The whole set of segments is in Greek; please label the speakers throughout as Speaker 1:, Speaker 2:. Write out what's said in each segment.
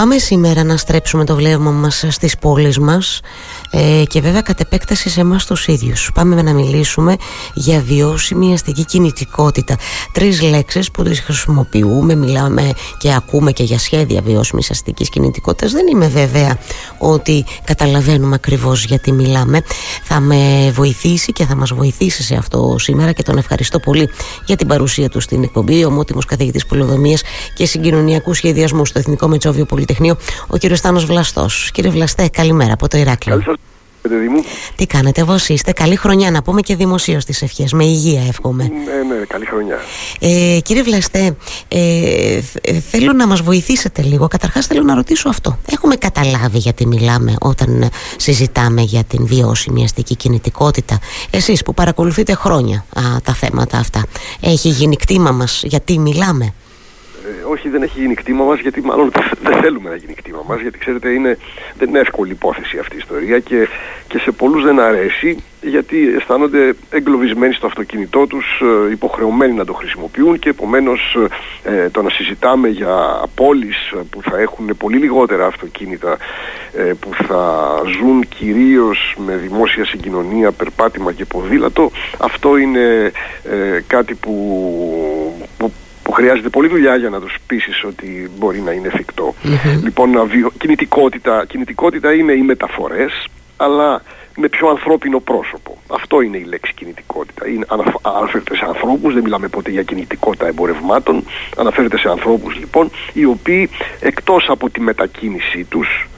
Speaker 1: Πάμε σήμερα να στρέψουμε το βλέμμα μας στις πόλεις μας ε, και βέβαια κατ' επέκταση σε εμάς τους ίδιους. Πάμε να μιλήσουμε για βιώσιμη αστική κινητικότητα. Τρεις λέξεις που τις χρησιμοποιούμε, μιλάμε και ακούμε και για σχέδια βιώσιμης αστικής κινητικότητας. Δεν είμαι βέβαια ότι καταλαβαίνουμε ακριβώς γιατί μιλάμε. Θα με βοηθήσει και θα μας βοηθήσει σε αυτό σήμερα και τον ευχαριστώ πολύ για την παρουσία του στην εκπομπή. Ομότιμος καθηγητής πολυδομίας και συγκοινωνιακούς σχεδιασμού στο Εθνικό Μετσόβιο Πολυτεχνείο, ο κ. Στάνος Βλαστός. Κύριε Βλαστέ, καλημέρα από το Ηράκλειο. Τι κάνετε, εγώ είστε; Καλή χρονιά να πούμε και δημοσίως τις ευχές. Με υγεία, εύχομαι.
Speaker 2: Ναι, ναι, καλή χρονιά.
Speaker 1: Ε, κύριε Βλαστέ, ε, θέλω να μας βοηθήσετε λίγο. Καταρχάς, θέλω να ρωτήσω αυτό. Έχουμε καταλάβει γιατί μιλάμε όταν συζητάμε για την βιώσιμη αστική κινητικότητα. Εσείς που παρακολουθείτε χρόνια α, τα θέματα αυτά. Έχει γίνει κτήμα μας γιατί μιλάμε;
Speaker 2: Ε, όχι δεν έχει γίνει κτήμα μας γιατί μάλλον δεν θέλουμε να γίνει κτήμα μας γιατί ξέρετε είναι, δεν είναι εύκολη υπόθεση αυτή η ιστορία και, και σε πολλούς δεν αρέσει γιατί αισθάνονται εγκλωβισμένοι στο αυτοκίνητό τους, ε, υποχρεωμένοι να το χρησιμοποιούν και επομένως ε, το να συζητάμε για πόλεις που θα έχουν πολύ λιγότερα αυτοκίνητα που θα ζουν κυρίως με δημόσια συγκοινωνία, περπάτημα και ποδήλατο αυτό είναι κάτι που, που που χρειάζεται πολλή δουλειά για να τους πείσεις ότι μπορεί να είναι εφικτό. Λοιπόν, κινητικότητα, κινητικότητα είναι οι μεταφορές, αλλά με πιο ανθρώπινο πρόσωπο. Αυτό είναι η λέξη κινητικότητα. Είναι, αναφέρεται σε ανθρώπους, δεν μιλάμε ποτέ για κινητικότητα εμπορευμάτων, αναφέρεται σε ανθρώπους λοιπόν, οι οποίοι εκτός από τη μετακίνησή τους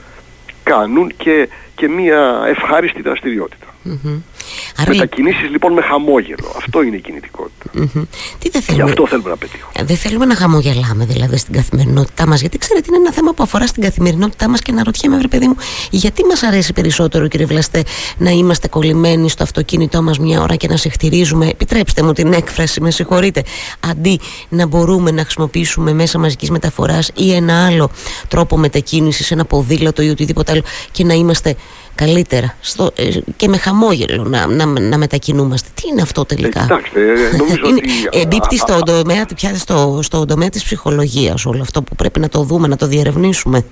Speaker 2: κάνουν και, και μια ευχάριστη δραστηριότητα. Mm-hmm. Μετακινήσεις λοιπόν με χαμόγελο. Αυτό είναι η κινητικότητα. Mm-hmm.
Speaker 1: Τι δεν θέλουμε...
Speaker 2: Γι' αυτό θέλουμε να πετύχουμε.
Speaker 1: Ε, δεν θέλουμε να χαμογελάμε δηλαδή στην καθημερινότητά μας. Γιατί ξέρετε, είναι ένα θέμα που αφορά στην καθημερινότητά μας και να ρωτιέμαι, βρε παιδί μου, γιατί μας αρέσει περισσότερο, κύριε Βλαστέ, να είμαστε κολλημένοι στο αυτοκίνητό μας μια ώρα και να σε χτυρίζουμε; Επιτρέψτε μου την έκφραση, με συγχωρείτε. Αντί να μπορούμε να χρησιμοποιήσουμε μέσα μαζικής μεταφοράς ή ένα άλλο τρόπο μετακίνησης, ένα ποδήλατο ή οτιδήποτε άλλο και να είμαστε καλύτερα στο, ε, και με χαμόγελο να, να, να μετακινούμαστε. Τι είναι αυτό τελικά; Ε,
Speaker 2: κοιτάξτε, ε, νομίζω είναι,
Speaker 1: ότι... Εμπίπτει στο, τομέα, στο, στο τομέα της ψυχολογίας όλο αυτό που πρέπει να το δούμε, να το διερευνήσουμε.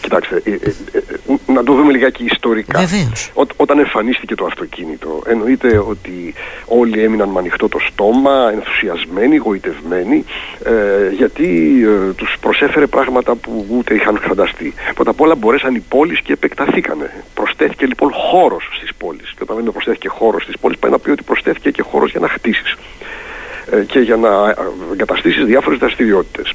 Speaker 2: Κοιτάξτε, ε, ε, ε, να το δούμε λιγάκι ιστορικά.
Speaker 1: Ό,
Speaker 2: όταν εμφανίστηκε το αυτοκίνητο, εννοείται ότι όλοι έμειναν με ανοιχτό το στόμα, ενθουσιασμένοι, γοητευμένοι, γιατί ε, τους προσέφερε πράγματα που ούτε είχαν φανταστεί. Πρώτα απ' όλα μπορέσαν οι πόλεις και επεκταθήκανε. Προσθέθηκε λοιπόν χώρος στις πόλεις. Και όταν λέμε προσθέθηκε χώρος στις πόλεις, πάει να πει ότι προσθέθηκε και χώρος για να χτίσεις και για να εγκαταστήσεις διάφορες δραστηριότητες.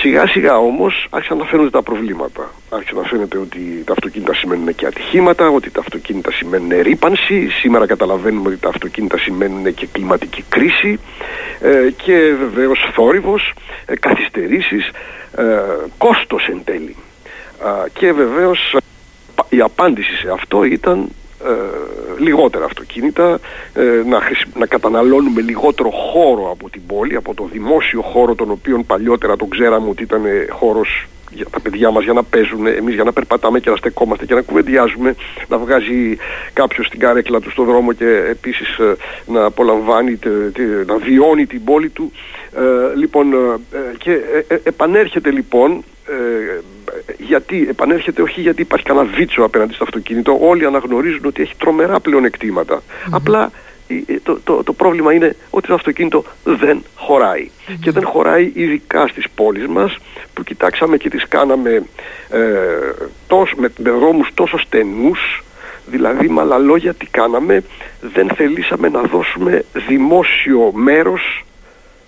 Speaker 2: Σιγά σιγά όμως άρχισαν να φαίνονται τα προβλήματα. Άρχισε να φαίνεται ότι τα αυτοκίνητα σημαίνουν και ατυχήματα, ότι τα αυτοκίνητα σημαίνουν ρήπανση. Σήμερα καταλαβαίνουμε ότι τα αυτοκίνητα σημαίνουν και κλιματική κρίση ε, και βεβαίως θόρυβος, ε, καθυστερήσεις, ε, κόστος εν τέλει. Και βεβαίως η απάντηση σε αυτό ήταν ε, λιγότερα αυτοκίνητα, ε, να, να καταναλώνουμε λιγότερο χώρο από την πόλη, από το δημόσιο χώρο τον οποίο παλιότερα τον ξέραμε ότι ήταν χώρος για τα παιδιά μας για να παίζουν, εμείς για να περπατάμε και να στεκόμαστε και να κουβεντιάζουμε, να βγάζει κάποιος την καρέκλα του στον δρόμο και επίσης ε, να απολαμβάνει, να βιώνει την πόλη του. λοιπόν, και επανέρχεται λοιπόν γιατί επανέρχεται όχι γιατί υπάρχει κανένα βίτσο απέναντι στο αυτοκίνητο, όλοι αναγνωρίζουν ότι έχει τρομερά Απλά το, το, το πρόβλημα είναι ότι το αυτοκίνητο δεν χωράει. Και δεν χωράει ειδικά στις πόλεις μας που κοιτάξαμε και τις κάναμε ε, τόσο, με, με δρόμους τόσο στενούς. Δηλαδή με άλλα λόγια τι κάναμε; Δεν θελήσαμε να δώσουμε δημόσιο μέρος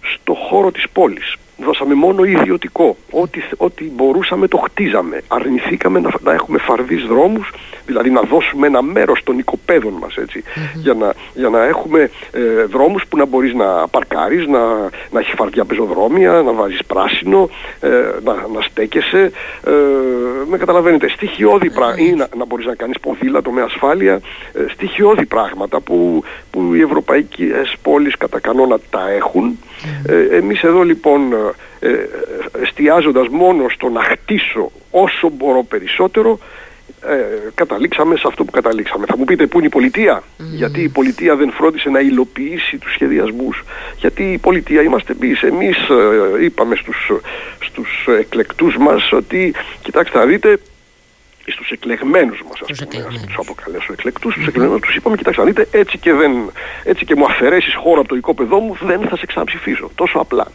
Speaker 2: στο χώρο της πόλης δώσαμε μόνο ιδιωτικό. Ό,τι, ό,τι μπορούσαμε το χτίζαμε. Αρνηθήκαμε να, να έχουμε φαρδείς δρόμους, δηλαδή να δώσουμε ένα μέρος των οικοπαίδων μας έτσι, για, να, για να έχουμε ε, δρόμους που να μπορείς να παρκάρεις, να, να έχεις φαρδιά πεζοδρόμια, να βάζεις πράσινο, ε, να, να στέκεσαι. Ε, με καταλαβαίνετε, στοιχειώδη πράγματα, ή να, να μπορείς να κάνεις ποδήλατο με ασφάλεια, ε, στοιχειώδη πράγματα που, που οι ευρωπαϊκές πόλεις κατά κανόνα τα έχουν. Ε, εμείς εδώ λοιπόν ε, ε, εστιάζοντας μόνο στο να χτίσω όσο μπορώ περισσότερο ε, καταλήξαμε σε αυτό που καταλήξαμε. Θα μου πείτε πού είναι η πολιτεία; Γιατί η πολιτεία δεν φρόντισε να υλοποιήσει τους σχεδιασμούς; Γιατί η πολιτεία είμαστε εμείς. Εμείς ε, είπαμε στους, στους εκλεκτούς μας ότι κοιτάξτε να δείτε στους εκλεγμένους μας ας πούμε, ας τους αποκαλέσω εκλεκτούς, στους εκλεγμένους τους είπαμε κοιτάξτε να δείτε έτσι και, δεν, έτσι και μου αφαιρέσεις χώρο από το οικόπεδό μου δεν θα σε ξαναψηφίσω, τόσο απλά.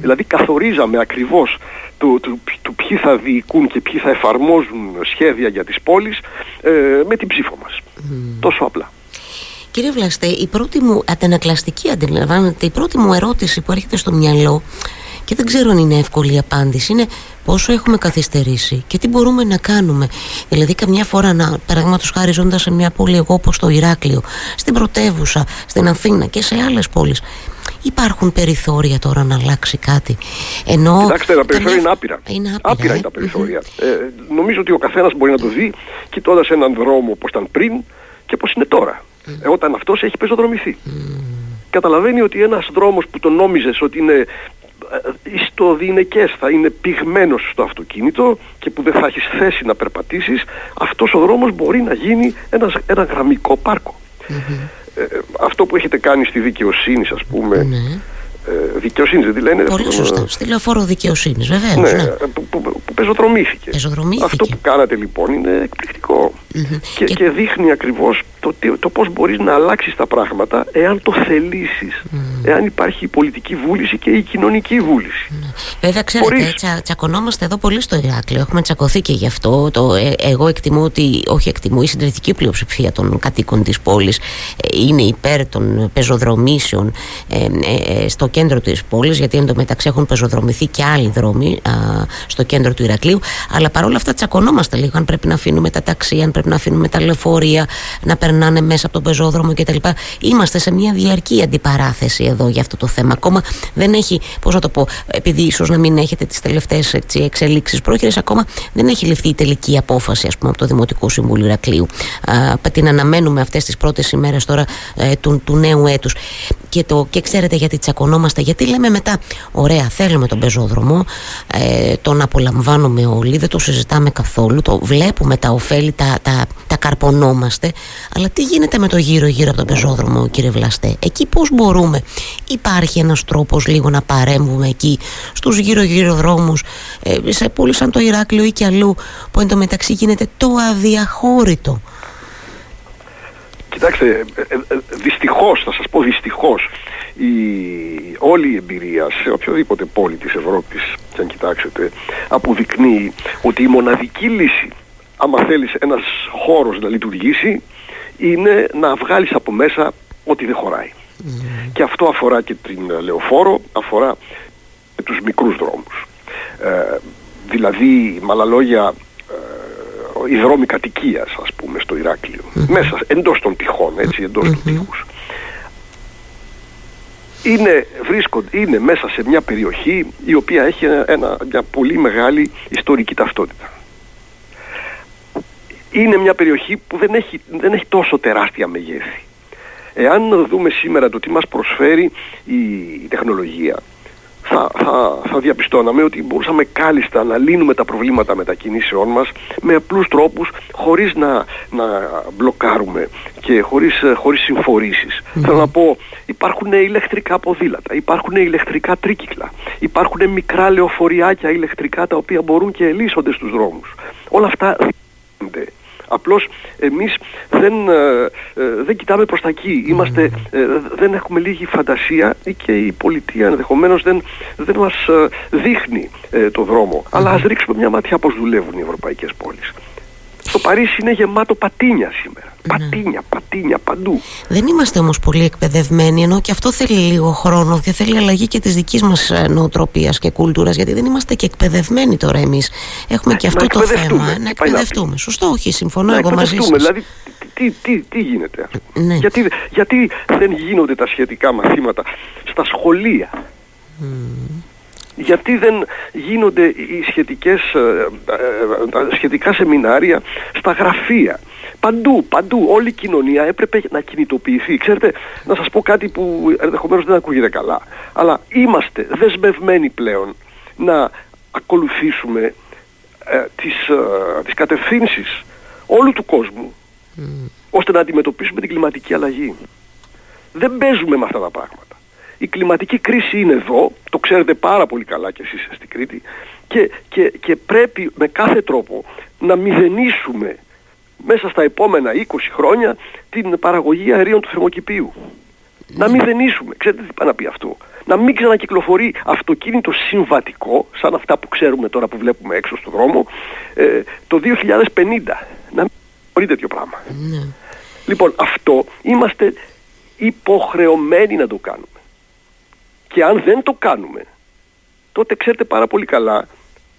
Speaker 2: Δηλαδή καθορίζαμε ακριβώς το, το, το, ποιοι θα διοικούν και ποιοι θα εφαρμόζουν σχέδια για τις πόλεις ε, με την ψήφο μας. Τόσο απλά.
Speaker 1: Κύριε Βλαστέ, η πρώτη μου αντανακλαστική αντιλαμβάνεται, η πρώτη μου ερώτηση που έρχεται στο μυαλό και δεν ξέρω αν είναι εύκολη η απάντηση. Είναι πόσο έχουμε καθυστερήσει και τι μπορούμε να κάνουμε. Δηλαδή, καμιά φορά, να, παραδείγματος χάρη, ζώντας σε μια πόλη, εγώ όπως το Ηράκλειο, στην πρωτεύουσα, στην Αθήνα και σε άλλες πόλεις, υπάρχουν περιθώρια τώρα να αλλάξει κάτι.
Speaker 2: Ενώ Κοιτάξτε, τα περιθώρια είναι άπειρα. Είναι άπειρα, άπειρα είναι τα περιθώρια. Ε, νομίζω ότι ο καθένας μπορεί να το δει κοιτώντας έναν δρόμο όπως ήταν πριν και πώς είναι τώρα. Ε, όταν αυτός έχει πεζοδρομηθεί. Καταλαβαίνει ότι ένας δρόμος που τον νόμιζες ότι είναι ιστοδυναικές θα είναι πυγμένος στο αυτοκίνητο και που δεν θα έχεις θέση να περπατήσεις αυτός ο δρόμος μπορεί να γίνει ένας, ένα γραμμικό ε, αυτό που έχετε κάνει στη δικαιοσύνης ας πούμε ναι. ε, δικαιοσύνης δεν τη λένε
Speaker 1: Πολύ σωστά, στη λεωφόρο δικαιοσύνης, βεβαίως.
Speaker 2: Ναι, ναι. Που, που, που πεζοδρομήθηκε. Αυτό που κάνατε λοιπόν είναι εκπληκτικό. Και, και... και δείχνει ακριβώς το, το πώς μπορείς να αλλάξεις τα πράγματα εάν το θελήσεις, εάν υπάρχει η πολιτική βούληση και η κοινωνική βούληση.
Speaker 1: Mm. Βέβαια ξέρετε, τσα, τσακωνόμαστε εδώ πολύ στο Ηράκλειο, έχουμε τσακωθεί και γι' αυτό. Το, ε, εγώ εκτιμώ ότι, όχι εκτιμώ, η συντηρητική πλειοψηφία των κατοίκων της πόλης ε, είναι υπέρ των πεζοδρομήσεων ε, ε, στο κέντρο της πόλης, γιατί εντωμεταξύ έχουν πεζοδρομηθεί και άλλοι δρόμοι α, στο κέντρο του Ηρακλείου, αλλά παρόλα αυτά τσακωνόμαστε λίγο αν πρέπει να αφήνουμε τα ταξί, αν πρέπει να αφήνουμε τα λεωφορεία, να περνάμε περνάνε μέσα από τον πεζόδρομο κτλ. Είμαστε σε μια διαρκή αντιπαράθεση εδώ για αυτό το θέμα. Ακόμα δεν έχει, πώς να το πω, επειδή ίσως να μην έχετε τις τελευταίες εξελίξεις πρόχειρες, ακόμα δεν έχει ληφθεί η τελική απόφαση, ας πούμε, από το Δημοτικό Συμβούλιο Ηρακλείου. Α, την αναμένουμε αυτές τις πρώτες ημέρες τώρα ε, του, του νέου έτους. Και, το, και ξέρετε γιατί τσακωνόμαστε, γιατί λέμε μετά, ωραία, θέλουμε τον πεζόδρομο, ε, τον απολαμβάνουμε όλοι, δεν το συζητάμε καθόλου, το βλέπουμε τα ωφέλη, τα, τα, τα καρπονόμαστε, αλλά τι γίνεται με το γύρω-γύρω από τον πεζόδρομο, κύριε Βλαστέ; Εκεί πώς μπορούμε; Υπάρχει ένας τρόπος λίγο να παρέμβουμε εκεί στους γύρω-γύρω δρόμους, ε, σε πόλεις σαν το Ηράκλειο ή και αλλού, που εντωμεταξύ γίνεται το αδιαχώρητο.
Speaker 2: Κοιτάξτε, ε, ε, ε, δυστυχώς, θα σας πω δυστυχώς, η, όλη η εμπειρία σε οποιοδήποτε πόλη της Ευρώπης, και αν κοιτάξετε, αποδεικνύει ότι η μοναδική λύση, άμα θέλεις ένας χώρος να λειτουργήσει, είναι να βγάλεις από μέσα ό,τι δεν χωράει. Και αυτό αφορά και την λεωφόρο, αφορά και τους μικρούς δρόμους. Ε, δηλαδή, με άλλα λόγια, ε, οι δρόμοι κατοικίας, ας πούμε, στο Ηράκλειο. Μέσα, εντός των τυχών, έτσι, εντός του τείχους. Είναι, βρίσκονται, είναι μέσα σε μια περιοχή η οποία έχει ένα, μια πολύ μεγάλη ιστορική ταυτότητα είναι μια περιοχή που δεν έχει, δεν έχει τόσο τεράστια μεγέθη. Εάν δούμε σήμερα το τι μας προσφέρει η, τεχνολογία, θα, θα, θα διαπιστώναμε ότι μπορούσαμε κάλλιστα να λύνουμε τα προβλήματα μετακινήσεών μας με απλούς τρόπους χωρίς να, να μπλοκάρουμε και χωρίς, χωρίς συμφορήσεις. Θέλω να πω, υπάρχουν ηλεκτρικά ποδήλατα, υπάρχουν ηλεκτρικά τρίκυκλα, υπάρχουν μικρά λεωφοριάκια ηλεκτρικά τα οποία μπορούν και ελίσσονται στους δρόμους. Όλα αυτά Απλώς εμείς δεν, ε, ε, δεν κοιτάμε προς τα εκεί. Είμαστε, ε, δεν έχουμε λίγη φαντασία και η πολιτεία ενδεχομένως δεν, δεν μας δείχνει το δρόμο. Αλλά ας ρίξουμε μια ματιά πώς δουλεύουν οι ευρωπαϊκές πόλεις. Το Παρίσι είναι γεμάτο πατίνια σήμερα. Ναι. Πατίνια, πατίνια, παντού.
Speaker 1: Δεν είμαστε όμως πολύ εκπαιδευμένοι, ενώ και αυτό θέλει λίγο χρόνο και θέλει αλλαγή και της δικής μας ε, νοοτροπίας και κουλτούρας, γιατί δεν είμαστε και εκπαιδευμένοι τώρα εμείς. Έχουμε και αυτό το θέμα. Ε, να εκπαιδευτούμε. Σωστό, όχι, συμφωνώ εγώ μαζί σας.
Speaker 2: Δηλαδή, τι, τι, τι γίνεται, ναι. γιατί, γιατί δεν γίνονται τα σχετικά μαθήματα στα σχολεία; Γιατί δεν γίνονται οι σχετικές, ε, ε, σχετικά σεμινάρια στα γραφεία. Παντού, παντού, όλη η κοινωνία έπρεπε να κινητοποιηθεί. Ξέρετε, να σας πω κάτι που ενδεχομένως δεν ακούγεται καλά, αλλά είμαστε δεσμευμένοι πλέον να ακολουθήσουμε ε, τις, ε, τις κατευθύνσεις όλου του κόσμου ώστε να αντιμετωπίσουμε την κλιματική αλλαγή. Δεν παίζουμε με αυτά τα πράγματα. Η κλιματική κρίση είναι εδώ, το ξέρετε πάρα πολύ καλά κι εσείς στην Κρήτη και, και, και πρέπει με κάθε τρόπο να μηδενίσουμε μέσα στα επόμενα 20 χρόνια την παραγωγή αερίων του θερμοκηπίου. Να μηδενίσουμε. Ξέρετε τι πάει να πει αυτό; Να μην ξανακυκλοφορεί αυτοκίνητο συμβατικό, σαν αυτά που ξέρουμε τώρα που βλέπουμε έξω στον δρόμο, ε, το 2050. Να μην μπορεί τέτοιο πράγμα. Ναι. Λοιπόν, αυτό είμαστε υποχρεωμένοι να το κάνουμε. Και αν δεν το κάνουμε, τότε ξέρετε πάρα πολύ καλά,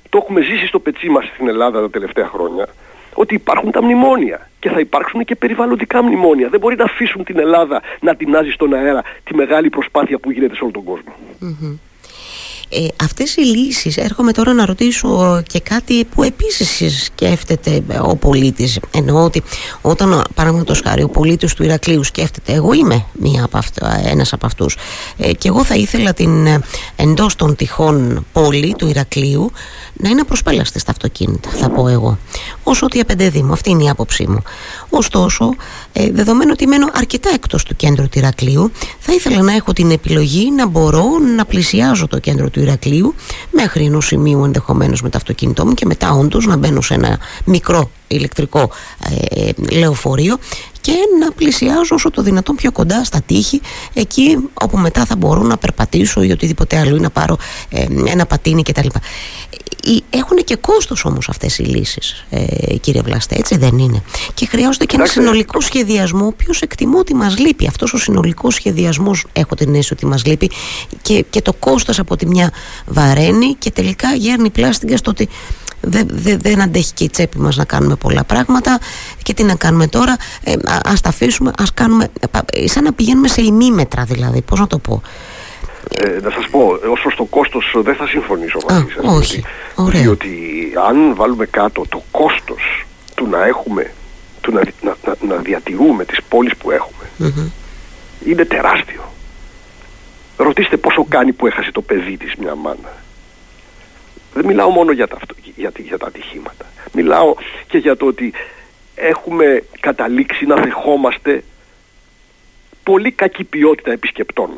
Speaker 2: το έχουμε ζήσει στο πετσί μας στην Ελλάδα τα τελευταία χρόνια, ότι υπάρχουν τα μνημόνια και θα υπάρξουν και περιβαλλοντικά μνημόνια. Δεν μπορεί να αφήσουν την Ελλάδα να τεινάζει στον αέρα τη μεγάλη προσπάθεια που γίνεται σε όλο τον κόσμο.
Speaker 1: Ε, αυτές οι λύσεις έρχομαι τώρα να ρωτήσω και κάτι που επίσης σκέφτεται ο πολίτης εννοώ ότι όταν παραδείγματος χάρη ο πολίτης του Ηρακλείου σκέφτεται εγώ είμαι μία από αυτά, ένας από αυτούς ε, και εγώ θα ήθελα την ε, εντός των τυχών πόλη του Ηρακλείου να είναι προσπέλαστη στα αυτοκίνητα, θα πω εγώ. Όσο ότι απεντεδί μου, αυτή είναι η άποψή μου. Ωστόσο, ε, δεδομένου ότι μένω αρκετά εκτός του κέντρου του Ηρακλείου, θα ήθελα να έχω την επιλογή να μπορώ να πλησιάζω το κέντρο του Ηρακλείου μέχρι ενός σημείου ενδεχομένως με το αυτοκίνητό μου και μετά όντως να μπαίνω σε ένα μικρό ηλεκτρικό ε, λεωφορείο και να πλησιάζω όσο το δυνατόν πιο κοντά στα τείχη εκεί όπου μετά θα μπορώ να περπατήσω ή οτιδήποτε άλλο ή να πάρω ε, ένα πατίνι κτλ. Έχουν και κόστος όμως αυτές οι λύσεις ε, κύριε Βλαστέ έτσι δεν είναι; Και χρειάζονται και ένα συνολικό σχεδιασμό ο οποίος εκτιμώ ότι μας λείπει αυτός ο συνολικός σχεδιασμός έχω την αίσθηση ότι μας λείπει και, και το κόστος από τη μια βαραίνει και τελικά γέρνει πλάστιγκα στο ότι δεν, δεν, δεν αντέχει και η τσέπη μας να κάνουμε πολλά πράγματα και τι να κάνουμε τώρα ε, ας τα αφήσουμε ας κάνουμε ε, σαν να πηγαίνουμε σε ημίμετρα δηλαδή πώς να το πω;
Speaker 2: Ε, να σας πω, ως προς το κόστος δεν θα συμφωνήσω μαζί σας.
Speaker 1: Όχι,
Speaker 2: διότι, διότι αν βάλουμε κάτω το κόστος του να έχουμε, του να, να, να, διατηρούμε τις πόλεις που εχουμε είναι τεράστιο. Ρωτήστε πόσο κάνει που έχασε το παιδί της μια μάνα. Δεν μιλάω μόνο για τα, για, για τα ατυχήματα. Μιλάω και για το ότι έχουμε καταλήξει να δεχόμαστε πολύ κακή ποιότητα επισκεπτών.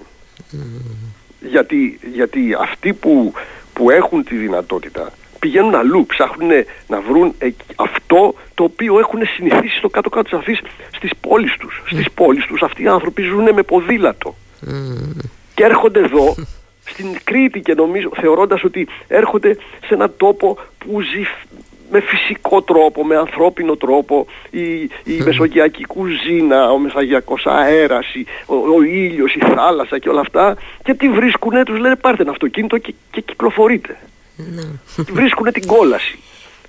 Speaker 2: Γιατί, γιατί αυτοί που, που έχουν τη δυνατότητα πηγαίνουν αλλού, ψάχνουν να βρουν αυτό το οποίο έχουν συνηθίσει στο κάτω-κάτω της αφής στις πόλεις τους. Στις πόλεις τους αυτοί οι άνθρωποι ζουν με ποδήλατο. Και έρχονται εδώ στην Κρήτη και νομίζω θεωρώντας ότι έρχονται σε έναν τόπο που ζει με φυσικό τρόπο, με ανθρώπινο τρόπο, η, η μεσογειακή κουζίνα, ο μεσαγειακός αέρας, ο, ο ήλιος, η θάλασσα και όλα αυτά και τι βρίσκουνε, τους λένε πάρτε ένα αυτοκίνητο και, και κυκλοφορείτε. Ναι. Βρίσκουνε την κόλαση.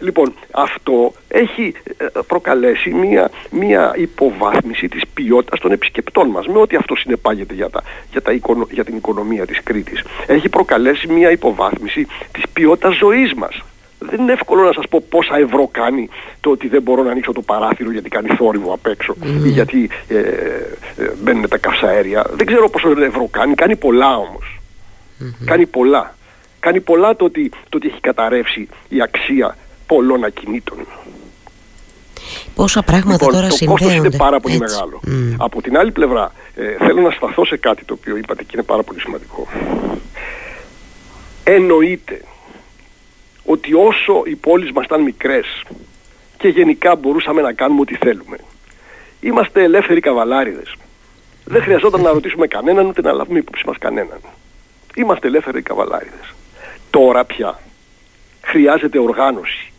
Speaker 2: Λοιπόν, αυτό έχει ε, προκαλέσει μια, μια υποβάθμιση της ποιότητας των επισκεπτών μας, με ό,τι αυτό συνεπάγεται για, τα, για, τα, για την οικονομία της Κρήτης. Έχει προκαλέσει μια υποβάθμιση της ποιότητας ζωής μας. Δεν είναι εύκολο να σας πω πόσα ευρώ κάνει το ότι δεν μπορώ να ανοίξω το παράθυρο γιατί κάνει θόρυβο απ' έξω ή γιατί ε, ε, μπαίνουν τα καυσαέρια. Δεν ξέρω πόσο ευρώ κάνει, κάνει πολλά Κάνει πολλά. Κάνει πολλά το ότι, το ότι έχει καταρρεύσει η αξία πολλών ακινήτων.
Speaker 1: Πόσα πράγματα λοιπόν, τώρα
Speaker 2: το
Speaker 1: συνδέονται.
Speaker 2: Το κόστος είναι πάρα πολύ μεγάλο. Από την άλλη πλευρά, ε, θέλω να σταθώ σε κάτι το οποίο είπατε και είναι πάρα πολύ σημαντικό. Εννοείται ότι όσο οι πόλεις μας ήταν μικρές και γενικά μπορούσαμε να κάνουμε ό,τι θέλουμε, είμαστε ελεύθεροι καβαλάριδες. Δεν χρειαζόταν να ρωτήσουμε κανέναν ούτε να λάβουμε υπόψη μας κανέναν. Είμαστε ελεύθεροι καβαλάριδες. Τώρα πια χρειάζεται οργάνωση.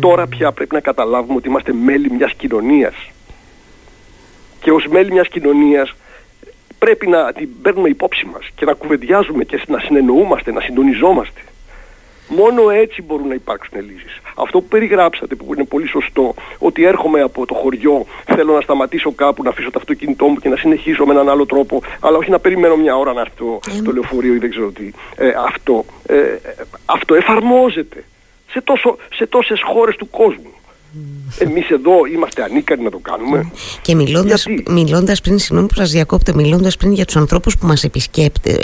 Speaker 2: Τώρα πια πρέπει να καταλάβουμε ότι είμαστε μέλη μιας κοινωνίας. Και ως μέλη μιας κοινωνίας πρέπει να την παίρνουμε υπόψη μας και να κουβεντιάζουμε και να συνεννοούμαστε, να συντονιζόμαστε. Μόνο έτσι μπορούν να υπάρξουν λύσεις. Αυτό που περιγράψατε που είναι πολύ σωστό, ότι έρχομαι από το χωριό, θέλω να σταματήσω κάπου, να αφήσω το αυτοκίνητό μου και να συνεχίσω με έναν άλλο τρόπο, αλλά όχι να περιμένω μια ώρα να έρθει το, το λεωφορείο ή δεν ξέρω τι. Ε, αυτό, ε, αυτό εφαρμόζεται σε, τόσο, σε τόσες χώρες του κόσμου. Εμείς εδώ είμαστε ανίκανοι να το κάνουμε.
Speaker 1: Και μιλώντας, μιλώντας πριν, συγγνώμη που σας διακόπτω, μιλώντας πριν για τους ανθρώπους που μας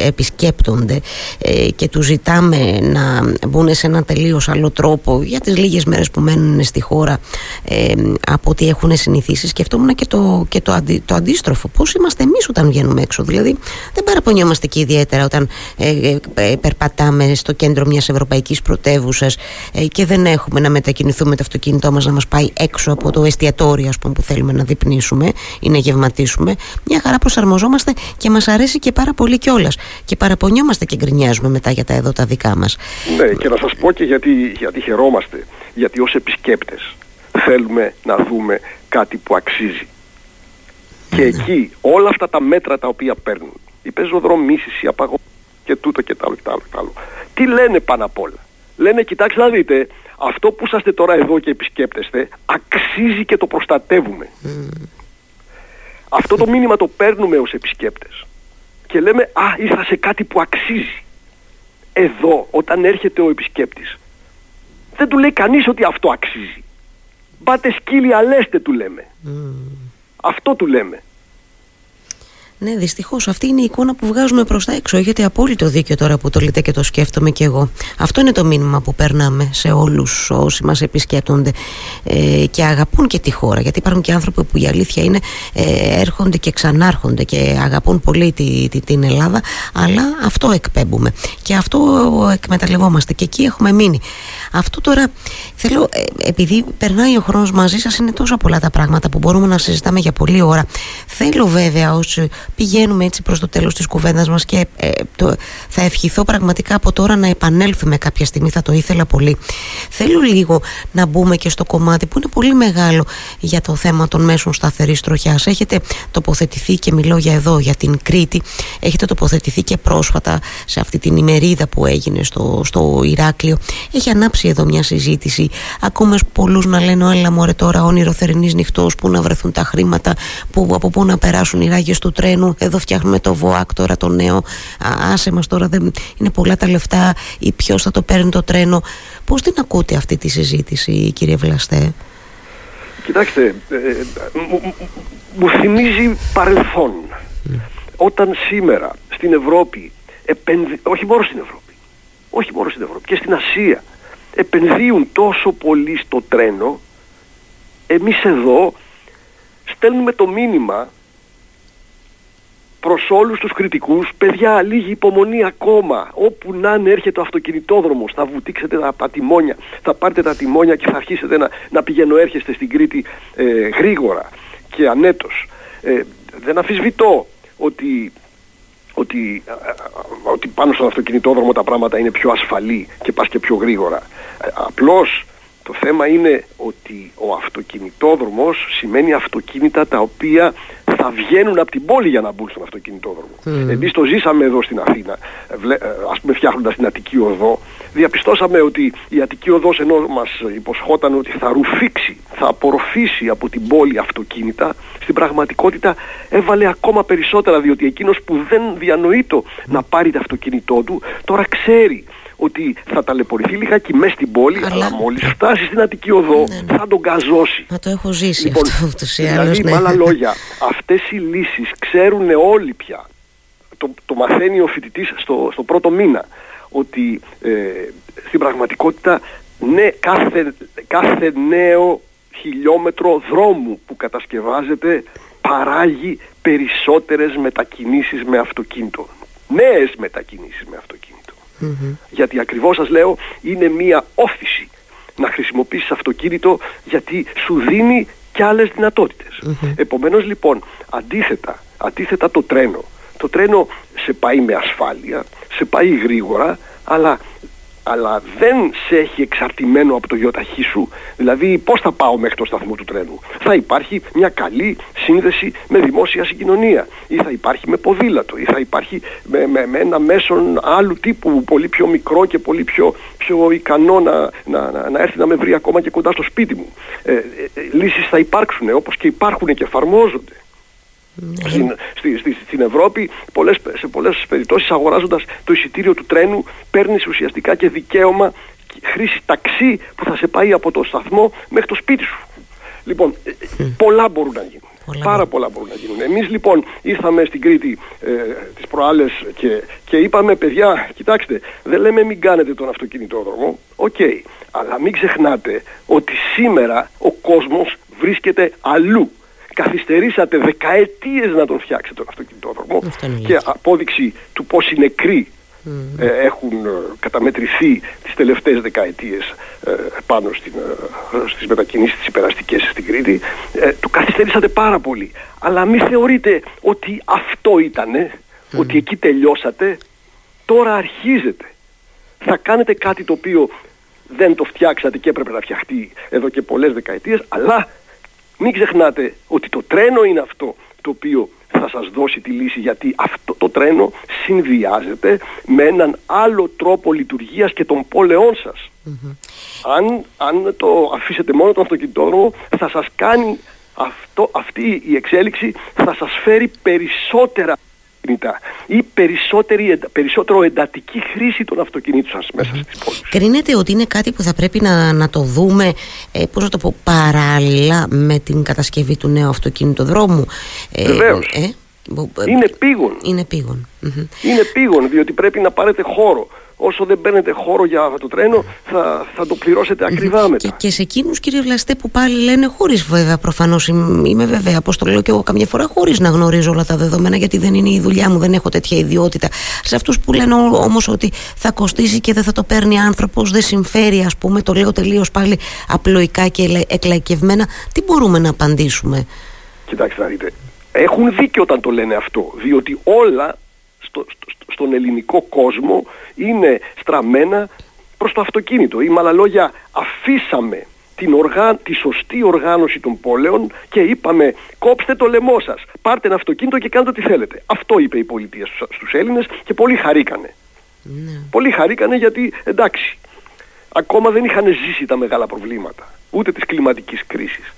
Speaker 1: επισκέπτονται ε, και τους ζητάμε να μπουν σε ένα τελείως άλλο τρόπο για τις λίγες μέρες που μένουν στη χώρα ε, από ό,τι έχουν συνηθίσει, σκεφτόμουν και, το, και το, αντι, το αντίστροφο. Πώς είμαστε εμείς όταν βγαίνουμε έξω; Δηλαδή δεν παραπονιόμαστε και ιδιαίτερα όταν ε, ε, περπατάμε στο κέντρο μιας ευρωπαϊκής πρωτεύουσας ε, και δεν έχουμε να μετακινηθούμε το αυτοκίνητό μας να μας πάει έξω από το εστιατόριο ας πούμε, που θέλουμε να δειπνήσουμε ή να γευματίσουμε. Μια χαρά προσαρμοζόμαστε και μας αρέσει και πάρα πολύ κιόλας. Και παραπονιόμαστε και γκρινιάζουμε μετά για τα εδώ τα δικά μας.
Speaker 2: Ναι, και να σας πω και γιατί, γιατί χαιρόμαστε. Γιατί ως επισκέπτες θέλουμε να δούμε κάτι που αξίζει. Και ναι. εκεί όλα αυτά τα μέτρα τα οποία παίρνουν, οι πεζοδρομήσεις, οι απαγωγές και τούτο και τ' άλλο και τ' άλλο, και άλλο. Τι λένε πάνω απ' όλα; Λένε κοιτάξτε να δείτε, αυτό που είσαστε τώρα εδώ και επισκέπτεστε αξίζει και το προστατεύουμε. Αυτό το μήνυμα το παίρνουμε ως επισκέπτες και λέμε α ήρθα σε κάτι που αξίζει. Εδώ όταν έρχεται ο επισκέπτης δεν του λέει κανείς ότι αυτό αξίζει. Μπάτε σκύλοι αλέστε του λέμε. Αυτό του λέμε.
Speaker 1: Ναι, δυστυχώς αυτή είναι η εικόνα που βγάζουμε προς τα έξω. Έχετε απόλυτο δίκιο τώρα που το λέτε και το σκέφτομαι κι εγώ. Αυτό είναι το μήνυμα που περνάμε σε όλους όσοι μας επισκέπτονται ε, και αγαπούν και τη χώρα. Γιατί υπάρχουν και άνθρωποι που η αλήθεια είναι ε, έρχονται και ξανάρχονται και αγαπούν πολύ τη, τη, την Ελλάδα, αλλά αυτό εκπέμπουμε και αυτό εκμεταλλευόμαστε και εκεί έχουμε μείνει. Αυτό τώρα θέλω, ε, επειδή περνάει ο χρόνος μαζί σας, είναι τόσο πολλά τα πράγματα που μπορούμε να συζητάμε για πολλή ώρα. Θέλω βέβαια όσοι πηγαίνουμε έτσι προς το τέλος της κουβέντας μας και ε, το, θα ευχηθώ πραγματικά από τώρα να επανέλθουμε κάποια στιγμή, θα το ήθελα πολύ. Θέλω λίγο να μπούμε και στο κομμάτι που είναι πολύ μεγάλο για το θέμα των μέσων σταθερής τροχιάς. Έχετε τοποθετηθεί και μιλώ για εδώ, για την Κρήτη, έχετε τοποθετηθεί και πρόσφατα σε αυτή την ημερίδα που έγινε στο, στο Ηράκλειο. Έχει ανάψει εδώ μια συζήτηση. Ακούμε πολλούς να λένε, έλα μωρέ τώρα όνειρο θερινής νυχτός, πού να βρεθούν τα χρήματα, που, από πού να περάσουν οι ράγες του τρένου εδώ φτιάχνουμε το ΒΟΑΚ τώρα το νέο. Άσε μας τώρα δεν είναι πολλά τα λεφτά. Ή ποιος θα το παίρνει το τρένο. Πώς την ακούτε αυτή τη συζήτηση κύριε Βλαστέ;
Speaker 2: Κοιτάξτε ε, μου, θυμίζει παρελθόν. Όταν σήμερα στην Ευρώπη επενδυ... όχι μόνο στην Ευρώπη όχι μόνο στην Ευρώπη και στην Ασία επενδύουν τόσο πολύ στο τρένο εμείς εδώ στέλνουμε το μήνυμα προς όλους τους κριτικούς, παιδιά λίγη υπομονή ακόμα, όπου να είναι έρχεται ο αυτοκινητόδρομος, θα βουτήξετε τα, τα τιμόνια, θα πάρετε τα τιμόνια και θα αρχίσετε να, να πηγαίνω έρχεστε στην Κρήτη ε, γρήγορα και ανέτος. Ε, δεν αφισβητώ ότι ότι, ε, ε, ότι πάνω στον αυτοκινητόδρομο τα πράγματα είναι πιο ασφαλή και πας και πιο γρήγορα. Απλώς το θέμα είναι ότι ο αυτοκινητόδρομος σημαίνει αυτοκίνητα τα οποία θα βγαίνουν από την πόλη για να μπουν στον αυτοκινητόδρομο. Mm. Εμείς το ζήσαμε εδώ στην Αθήνα, ε, ας πούμε φτιάχνοντας την Αττική Οδό, διαπιστώσαμε ότι η Αττική Οδός ενώ μας υποσχόταν ότι θα ρουφήξει, θα απορροφήσει από την πόλη αυτοκίνητα, στην πραγματικότητα έβαλε ακόμα περισσότερα διότι εκείνος που δεν διανοεί το να πάρει το αυτοκίνητό του, τώρα ξέρει ότι θα ταλαιπωρηθεί λιγάκι μέσα στην πόλη, αλλά, αλλά μόλις φτάσει στην Αττική Οδό ναι, ναι. θα τον καζώσει.
Speaker 1: Μα το έχω ζήσει λοιπόν, αυτό ούτως ή
Speaker 2: Δηλαδή, ναι. με άλλα λόγια, αυτές οι λύσεις ξέρουν όλοι πια. Το, το μαθαίνει ο φοιτητής στο, στο πρώτο μήνα ότι ε, στην πραγματικότητα ναι, κάθε, κάθε νέο χιλιόμετρο δρόμου που κατασκευάζεται παράγει περισσότερες μετακινήσεις με αυτοκίνητο. Νέες μετακινήσεις με αυτοκίνητο. Γιατί ακριβώς σας λέω είναι μία όφηση να χρησιμοποιήσεις αυτοκίνητο γιατί σου δίνει και άλλες Επομένως λοιπόν αντίθετα, αντίθετα το τρένο. Το τρένο σε πάει με ασφάλεια, σε πάει γρήγορα αλλά αλλά δεν σε έχει εξαρτημένο από το γεωταχή σου. Δηλαδή πώς θα πάω μέχρι το σταθμό του τρένου; Θα υπάρχει μια καλή σύνδεση με δημόσια συγκοινωνία ή θα υπάρχει με ποδήλατο ή θα υπάρχει με, με, ένα μέσον άλλου τύπου πολύ πιο μικρό και πολύ πιο, πιο ικανό να, να, να, έρθει να με βρει ακόμα και κοντά στο σπίτι μου. Ε, ε, ε λύσεις θα υπάρξουν όπως και υπάρχουν και εφαρμόζονται. Ναι. Στην, στη, στη, στην Ευρώπη πολλές, σε πολλές περιπτώσεις αγοράζοντας το εισιτήριο του τρένου παίρνεις ουσιαστικά και δικαίωμα χρήσης ταξί που θα σε πάει από το σταθμό μέχρι το σπίτι σου. Λοιπόν, ε, πολλά μπορούν να γίνουν. Πολλά Πάρα πολλά μπορούν να γίνουν. Εμείς λοιπόν ήρθαμε στην Κρήτη ε, τις προάλλες και, και είπαμε παιδιά, κοιτάξτε, δεν λέμε μην κάνετε τον αυτοκινητόδρομο, OK, okay, αλλά μην ξεχνάτε ότι σήμερα ο κόσμος βρίσκεται αλλού. Καθυστερήσατε δεκαετίες να τον φτιάξετε τον αυτοκινητόδρομο και απόδειξη του πώς είναι νεκροί ε, έχουν ε, καταμετρηθεί τις τελευταίες δεκαετίες ε, πάνω στην, στις μετακινήσεις τις υπεραστικές στην Κρήτη. Το καθυστερήσατε πάρα πολύ. Αλλά μην θεωρείτε ότι αυτό ήτανε ότι εκεί τελειώσατε. Τώρα αρχίζετε. Θα κάνετε κάτι το οποίο δεν το φτιάξατε και έπρεπε να φτιαχτεί εδώ και πολλές δεκαετίες αλλά μην ξεχνάτε ότι το τρένο είναι αυτό το οποίο θα σας δώσει τη λύση γιατί αυτό το τρένο συνδυάζεται με έναν άλλο τρόπο λειτουργίας και των πόλεών σας. Αν, αν το αφήσετε μόνο τον αυτοκινητόδρομο θα σας κάνει αυτό, αυτή η εξέλιξη θα σας φέρει περισσότερα ή περισσότερη, περισσότερο εντατική χρήση των αυτοκινήτων σας μέσα στις πόλεις.
Speaker 1: Κρίνεται ότι είναι κάτι που θα πρέπει να, να το δούμε ε, πώς να το πω, παράλληλα με την κατασκευή του νέου αυτοκινητοδρόμου.
Speaker 2: Ε, Βεβαίως. Ε, είναι πήγον.
Speaker 1: Είναι πήγον.
Speaker 2: Είναι πήγον διότι πρέπει να πάρετε χώρο όσο δεν παίρνετε χώρο για αυτό το τρένο θα, θα το πληρώσετε ακριβά μετά.
Speaker 1: Και, και σε εκείνους κύριε Βλαστέ που πάλι λένε χωρίς βέβαια προφανώς είμαι βέβαια πώ το λέω και εγώ καμιά φορά χωρίς να γνωρίζω όλα τα δεδομένα γιατί δεν είναι η δουλειά μου, δεν έχω τέτοια ιδιότητα. Σε αυτούς που λένε όμως ότι θα κοστίσει και δεν θα το παίρνει άνθρωπος, δεν συμφέρει ας πούμε, το λέω τελείως πάλι απλοϊκά και εκλαϊκευμένα, τι μπορούμε να απαντήσουμε;
Speaker 2: Κοιτάξτε να δείτε, έχουν δίκιο όταν το λένε αυτό, διότι όλα στο, στον ελληνικό κόσμο είναι στραμμένα προς το αυτοκίνητο. Ή με άλλα λόγια αφήσαμε την οργά... τη σωστή οργάνωση των πόλεων και είπαμε κόψτε το λαιμό σας, πάρτε ένα αυτοκίνητο και κάντε ό,τι θέλετε. Αυτό είπε η πολιτεία στους Έλληνες και πολλοί χαρήκανε. Ναι. Πολλοί χαρήκανε γιατί εντάξει, ακόμα δεν είχαν ζήσει τα μεγάλα προβλήματα, ούτε της κλιματικής κρίσης.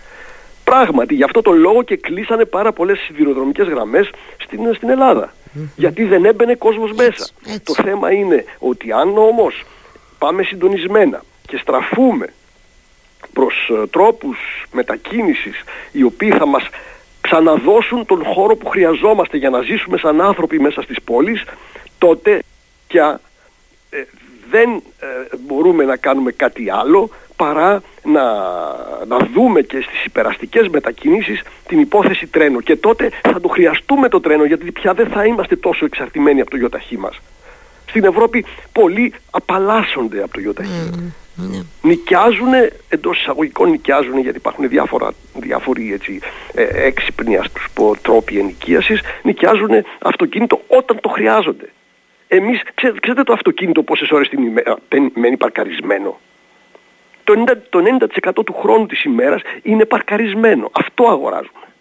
Speaker 2: Πράγματι, γι' αυτό το λόγο και κλείσανε πάρα πολλές σιδηροδρομικές γραμμές στην, στην ελλαδα Γιατί δεν έμπαινε κόσμος μέσα. Το θέμα είναι ότι αν όμως πάμε συντονισμένα και στραφούμε προς uh, τρόπους μετακίνησης οι οποίοι θα μας ξαναδώσουν τον χώρο που χρειαζόμαστε για να ζήσουμε σαν άνθρωποι μέσα στις πόλεις, τότε και ε, δεν ε, μπορούμε να κάνουμε κάτι άλλο παρά να, να δούμε και στις υπεραστικές μετακινήσεις την υπόθεση τρένο και τότε θα το χρειαστούμε το τρένο γιατί πια δεν θα είμαστε τόσο εξαρτημένοι από το γιοταχή μας. Στην Ευρώπη πολλοί απαλλάσσονται από το γιοταχή. Mm, yeah. Νοικιάζουν, εντός εισαγωγικών νοικιάζουν γιατί υπάρχουν διάφορα, διάφοροι έτσι, ε, έξυπνοι ας τους πω, τρόποι ενοικίασης, νοικιάζουν αυτοκίνητο όταν το χρειάζονται. Εμείς, ξέρετε, ξέρετε το αυτοκίνητο πόσες ώρες την ημέρα μένει παρκαρισμένο; Το 90%, το 90 του χρόνου της ημέρας είναι παρκαρισμένο. Αυτό αγοράζουμε.